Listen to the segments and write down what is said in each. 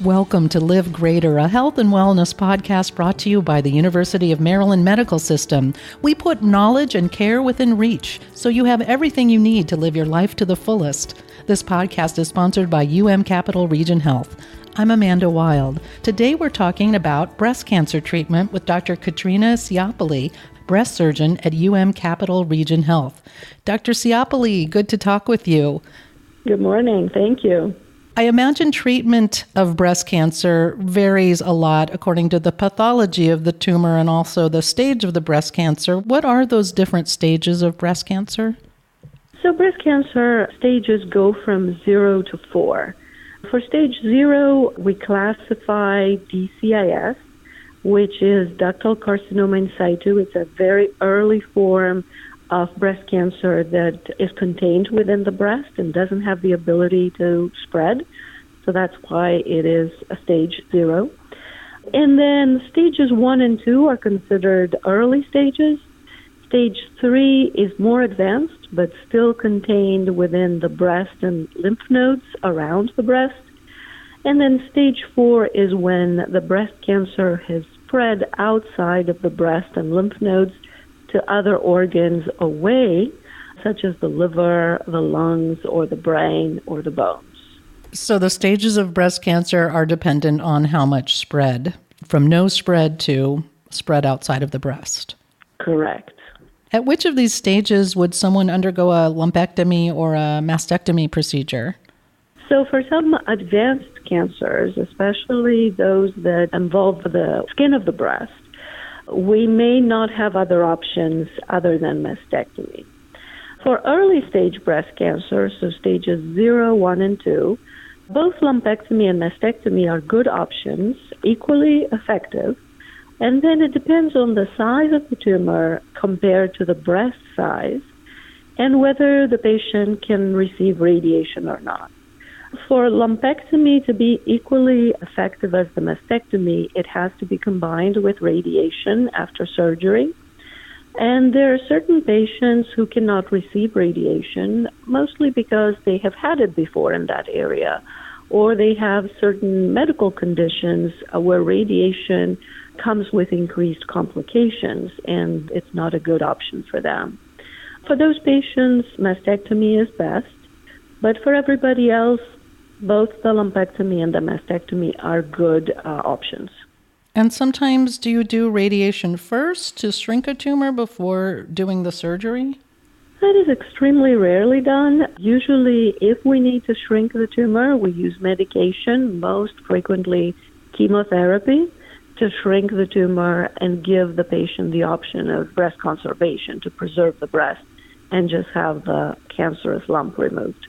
Welcome to Live Greater, a health and wellness podcast brought to you by the University of Maryland Medical System. We put knowledge and care within reach so you have everything you need to live your life to the fullest. This podcast is sponsored by UM Capital Region Health. I'm Amanda Wild. Today we're talking about breast cancer treatment with Dr. Katrina Ciappoli, breast surgeon at UM Capital Region Health. Dr. Ciappoli, good to talk with you. Good morning. Thank you. I imagine treatment of breast cancer varies a lot according to the pathology of the tumor and also the stage of the breast cancer. What are those different stages of breast cancer? So, breast cancer stages go from zero to four. For stage zero, we classify DCIS, which is ductal carcinoma in situ. It's a very early form of breast cancer that is contained within the breast and doesn't have the ability to spread. So that's why it is a stage zero. And then stages one and two are considered early stages. Stage three is more advanced, but still contained within the breast and lymph nodes around the breast. And then stage four is when the breast cancer has spread outside of the breast and lymph nodes to other organs away, such as the liver, the lungs, or the brain, or the bones. So the stages of breast cancer are dependent on how much spread, from no spread to spread outside of the breast. Correct. At which of these stages would someone undergo a lumpectomy or a mastectomy procedure? So, for some advanced cancers, especially those that involve the skin of the breast, we may not have other options other than mastectomy. For early stage breast cancer, so stages 0, 1, and 2, both lumpectomy and mastectomy are good options, equally effective. And then it depends on the size of the tumor compared to the breast size and whether the patient can receive radiation or not. For lumpectomy to be equally effective as the mastectomy, it has to be combined with radiation after surgery. And there are certain patients who cannot receive radiation, mostly because they have had it before in that area, or they have certain medical conditions uh, where radiation comes with increased complications, and it's not a good option for them. For those patients, mastectomy is best, but for everybody else, both the lumpectomy and the mastectomy are good uh, options. And sometimes do you do radiation first to shrink a tumor before doing the surgery? That is extremely rarely done. Usually, if we need to shrink the tumor, we use medication, most frequently chemotherapy, to shrink the tumor and give the patient the option of breast conservation to preserve the breast and just have the cancerous lump removed.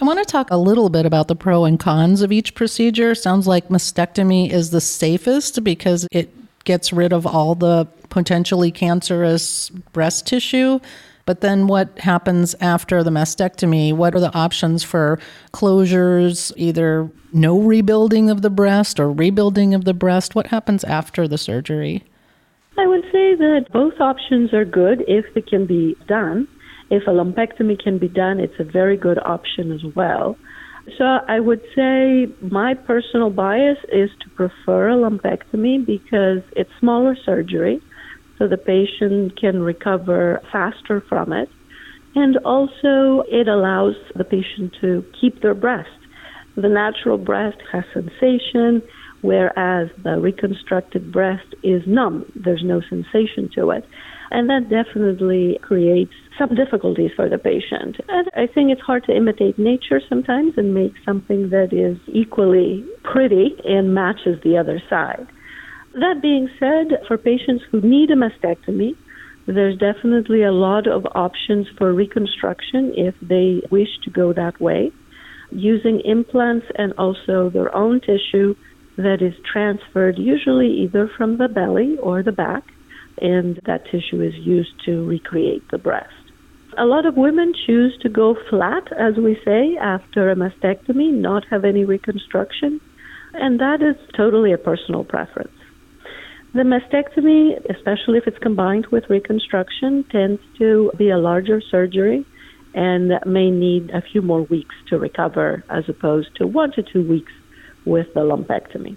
I want to talk a little bit about the pro and cons of each procedure. Sounds like mastectomy is the safest because it gets rid of all the potentially cancerous breast tissue. But then what happens after the mastectomy? What are the options for closures, either no rebuilding of the breast or rebuilding of the breast? What happens after the surgery? I would say that both options are good if it can be done. If a lumpectomy can be done, it's a very good option as well. So I would say my personal bias is to prefer a lumpectomy because it's smaller surgery, so the patient can recover faster from it. And also, it allows the patient to keep their breast. The natural breast has sensation, whereas the reconstructed breast is numb. There's no sensation to it. And that definitely creates some difficulties for the patient. And I think it's hard to imitate nature sometimes and make something that is equally pretty and matches the other side. That being said, for patients who need a mastectomy, there's definitely a lot of options for reconstruction if they wish to go that way, using implants and also their own tissue that is transferred usually either from the belly or the back, and that tissue is used to recreate the breast. A lot of women choose to go flat, as we say, after a mastectomy, not have any reconstruction, and that is totally a personal preference. The mastectomy, especially if it's combined with reconstruction, tends to be a larger surgery and may need a few more weeks to recover as opposed to one to two weeks with the lumpectomy.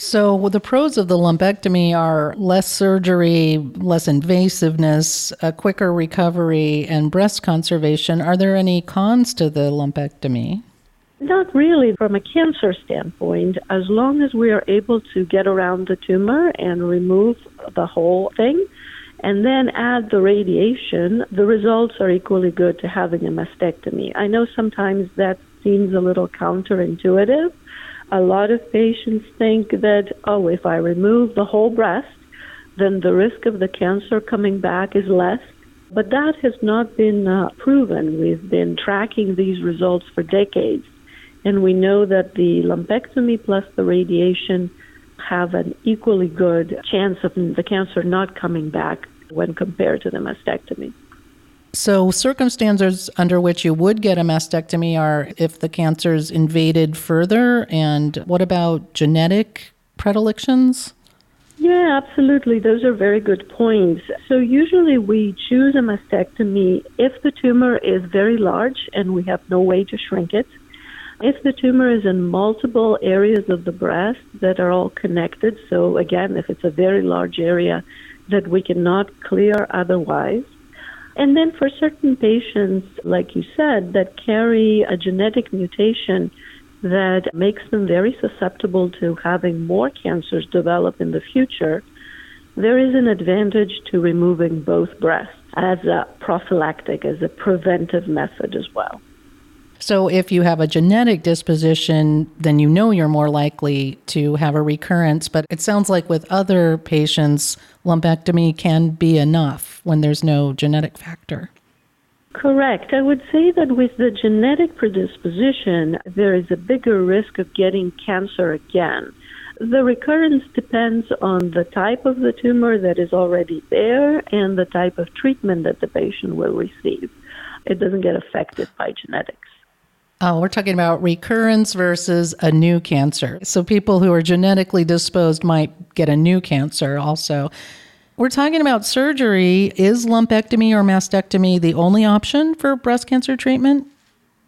So, the pros of the lumpectomy are less surgery, less invasiveness, a quicker recovery, and breast conservation. Are there any cons to the lumpectomy? Not really from a cancer standpoint. As long as we are able to get around the tumor and remove the whole thing and then add the radiation, the results are equally good to having a mastectomy. I know sometimes that seems a little counterintuitive a lot of patients think that, oh, if I remove the whole breast, then the risk of the cancer coming back is less. But that has not been uh, proven. We've been tracking these results for decades, and we know that the lumpectomy plus the radiation have an equally good chance of the cancer not coming back when compared to the mastectomy. So, circumstances under which you would get a mastectomy are if the cancer's invaded further, and what about genetic predilections? Yeah, absolutely. Those are very good points. So, usually we choose a mastectomy if the tumor is very large and we have no way to shrink it. If the tumor is in multiple areas of the breast that are all connected, so again, if it's a very large area that we cannot clear otherwise, and then for certain patients, like you said, that carry a genetic mutation that makes them very susceptible to having more cancers develop in the future, there is an advantage to removing both breasts as a prophylactic, as a preventive method as well. So, if you have a genetic disposition, then you know you're more likely to have a recurrence. But it sounds like with other patients, lumpectomy can be enough when there's no genetic factor. Correct. I would say that with the genetic predisposition, there is a bigger risk of getting cancer again. The recurrence depends on the type of the tumor that is already there and the type of treatment that the patient will receive. It doesn't get affected by genetics. Oh, we're talking about recurrence versus a new cancer. So people who are genetically disposed might get a new cancer also. We're talking about surgery. Is lumpectomy or mastectomy the only option for breast cancer treatment?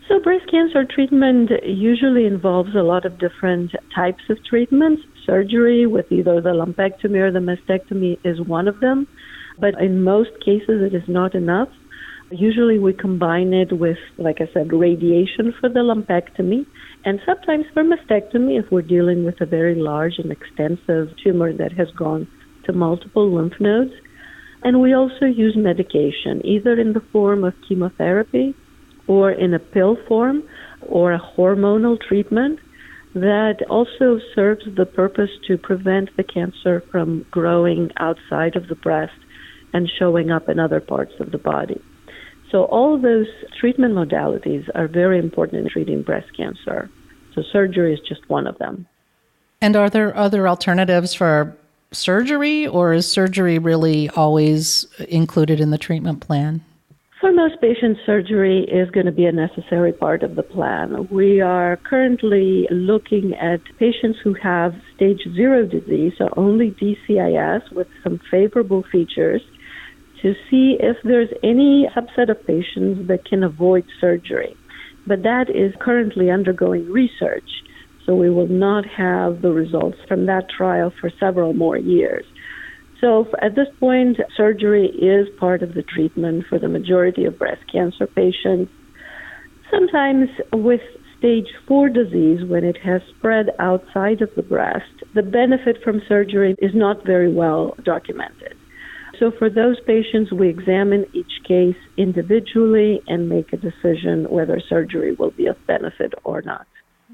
So, breast cancer treatment usually involves a lot of different types of treatments. Surgery with either the lumpectomy or the mastectomy is one of them, but in most cases it is not enough. Usually we combine it with, like I said, radiation for the lumpectomy and sometimes for mastectomy if we're dealing with a very large and extensive tumor that has gone to multiple lymph nodes. And we also use medication, either in the form of chemotherapy or in a pill form or a hormonal treatment that also serves the purpose to prevent the cancer from growing outside of the breast and showing up in other parts of the body. So all those treatment modalities are very important in treating breast cancer. So surgery is just one of them. And are there other alternatives for surgery, or is surgery really always included in the treatment plan? For most patients, surgery is going to be a necessary part of the plan. We are currently looking at patients who have stage zero disease, so only DCIS with some favorable features to see if there's any subset of patients that can avoid surgery. But that is currently undergoing research, so we will not have the results from that trial for several more years. So at this point, surgery is part of the treatment for the majority of breast cancer patients. Sometimes with stage 4 disease, when it has spread outside of the breast, the benefit from surgery is not very well documented. So for those patients, we examine each case individually and make a decision whether surgery will be of benefit or not.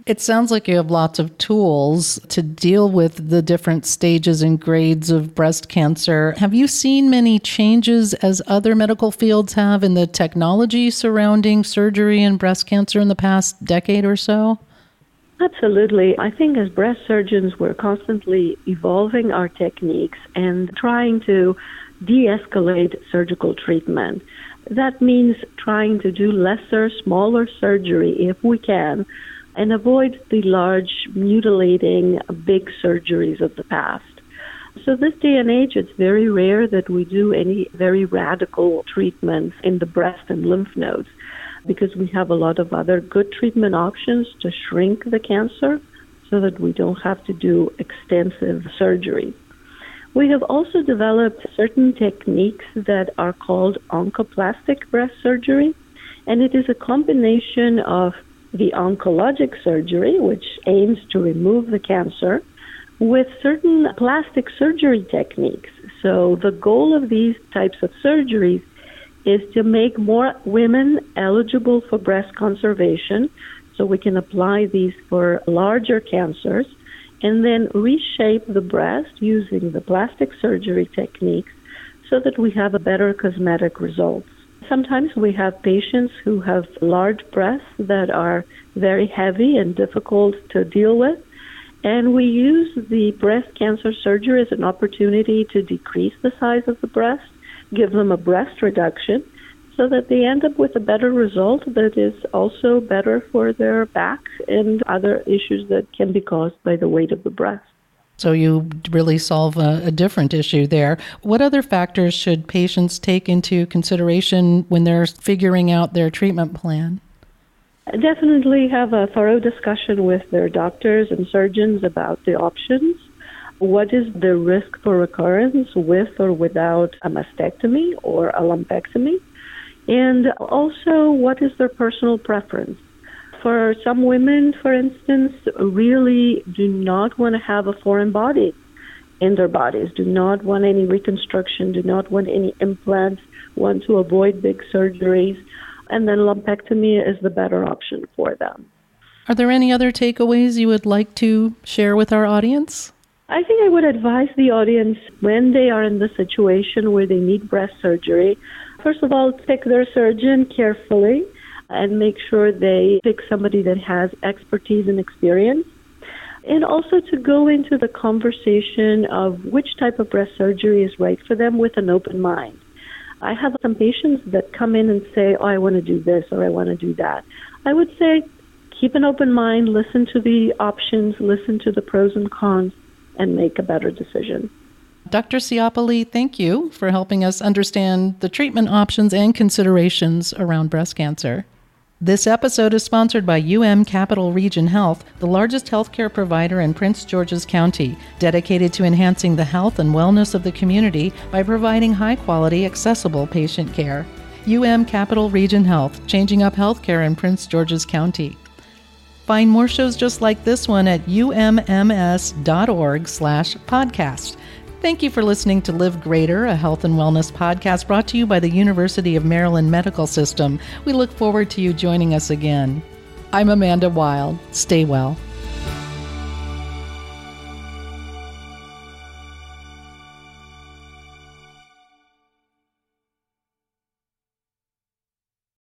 It sounds like you have lots of tools to deal with the different stages and grades of breast cancer. Have you seen many changes as other medical fields have in the technology surrounding surgery and breast cancer in the past decade or so? Absolutely. I think as breast surgeons, we're constantly evolving our techniques and trying to de escalate surgical treatment. That means trying to do lesser, smaller surgery if we can and avoid the large, mutilating, big surgeries of the past. So, this day and age, it's very rare that we do any very radical treatments in the breast and lymph nodes because we have a lot of other good treatment options to shrink the cancer. so that we don't have to do extensive surgery. We have also developed certain techniques that are called oncoplastic breast surgery, and it is a combination of the oncologic surgery, which aims to remove the cancer, with certain plastic surgery techniques. So, the goal of these types of surgeries is to make more women eligible for breast conservation so we can apply these for larger cancers and then reshape the breast using the plastic surgery techniques so that we have a better cosmetic results. Sometimes we have patients who have large breasts that are very heavy and difficult to deal with. And we use the breast cancer surgery as an opportunity to decrease the size of the breast, give them a breast reduction, so that they end up with a better result that is also better for their back and other issues that can be caused by the weight of the breast. So you really solve a, a, different issue there. What other factors should patients take into consideration when they're figuring out their treatment plan? Definitely have a thorough discussion with their doctors and surgeons about the options. What is the risk for recurrence with or without a mastectomy or a lumpectomy? And also, what is their personal preference? For some women, for instance, really do not want to have a foreign body in their bodies, do not want any reconstruction, do not want any implants, want to avoid big surgeries, and then lumpectomy is the better option for them. Are there any other takeaways you would like to share with our audience? I think I would advise the audience when they are in the situation where they need breast surgery first of all, pick their surgeon carefully and make sure they pick somebody that has expertise and experience. And also to go into the conversation of which type of breast surgery is right for them with an open mind. I have some patients that come in and say, Oh, I want to do this or I want to do that. I would say, keep an open mind, listen to the options, listen to the pros and cons, and make a better decision. Dr. Ciappoli, thank you for helping us understand the treatment options and considerations around breast cancer. This episode is sponsored by UM Capital Region Health, the largest healthcare provider in Prince George's County, dedicated to enhancing the health and wellness of the community by providing high quality, accessible patient care. UM Capital Region Health, changing up healthcare in Prince George's County. Find more shows just like this one at umms.org/podcast. Thank you for listening to Live Greater, a health and wellness podcast brought to you by the University of Maryland Medical System. We look forward to you joining us again. I'm Amanda Wild. Stay well.